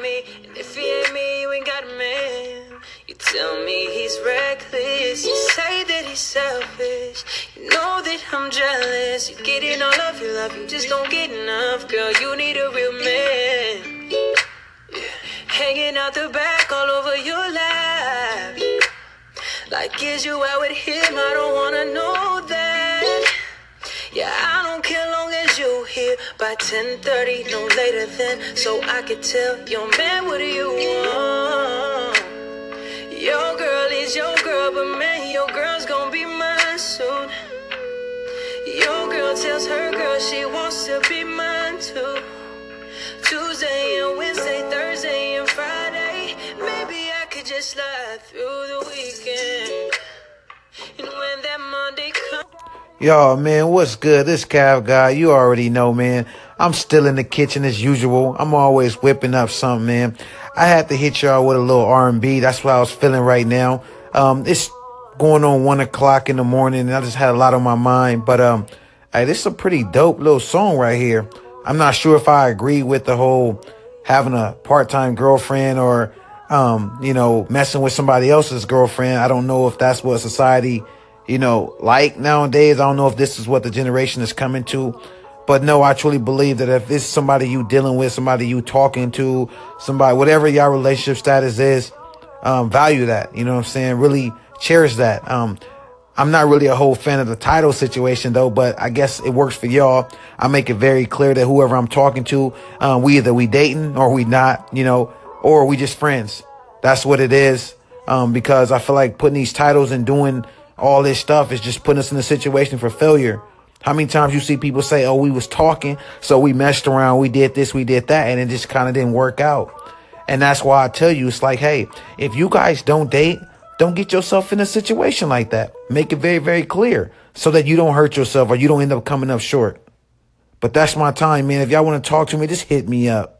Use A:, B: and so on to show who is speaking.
A: me, and if you ain't me, you ain't got a man. You tell me he's reckless, you say that he's selfish. You know that I'm jealous, you get getting all of your love, you just don't get enough, girl. You need a real man. Yeah. Hanging out the back all over your lap. Like, is you out with him? I don't wanna. By 10:30, no later than, so I could tell your man what do you want. Your girl is your girl, but man, your girl's gonna be mine soon. Your girl tells her girl she wants to be mine too. Tuesday and Wednesday, Thursday and Friday. Maybe I could just slide through the weekend. And when that Monday comes.
B: Yo, man, what's good? This Cav guy, you already know, man. I'm still in the kitchen as usual. I'm always whipping up something, man. I had to hit y'all with a little R&B. That's what I was feeling right now. Um, it's going on one o'clock in the morning, and I just had a lot on my mind. But um, hey, this is a pretty dope little song right here. I'm not sure if I agree with the whole having a part-time girlfriend or um, you know, messing with somebody else's girlfriend. I don't know if that's what society, you know, like nowadays. I don't know if this is what the generation is coming to. But no, I truly believe that if it's somebody you dealing with, somebody you talking to, somebody, whatever your relationship status is, um, value that. You know what I'm saying? Really cherish that. Um, I'm not really a whole fan of the title situation though, but I guess it works for y'all. I make it very clear that whoever I'm talking to, um, we either we dating or we not, you know, or we just friends. That's what it is. Um, because I feel like putting these titles and doing all this stuff is just putting us in a situation for failure. How many times you see people say, "Oh, we was talking, so we messed around, we did this, we did that," and it just kind of didn't work out. And that's why I tell you, it's like, hey, if you guys don't date, don't get yourself in a situation like that. Make it very, very clear so that you don't hurt yourself or you don't end up coming up short. But that's my time, man. If y'all want to talk to me, just hit me up.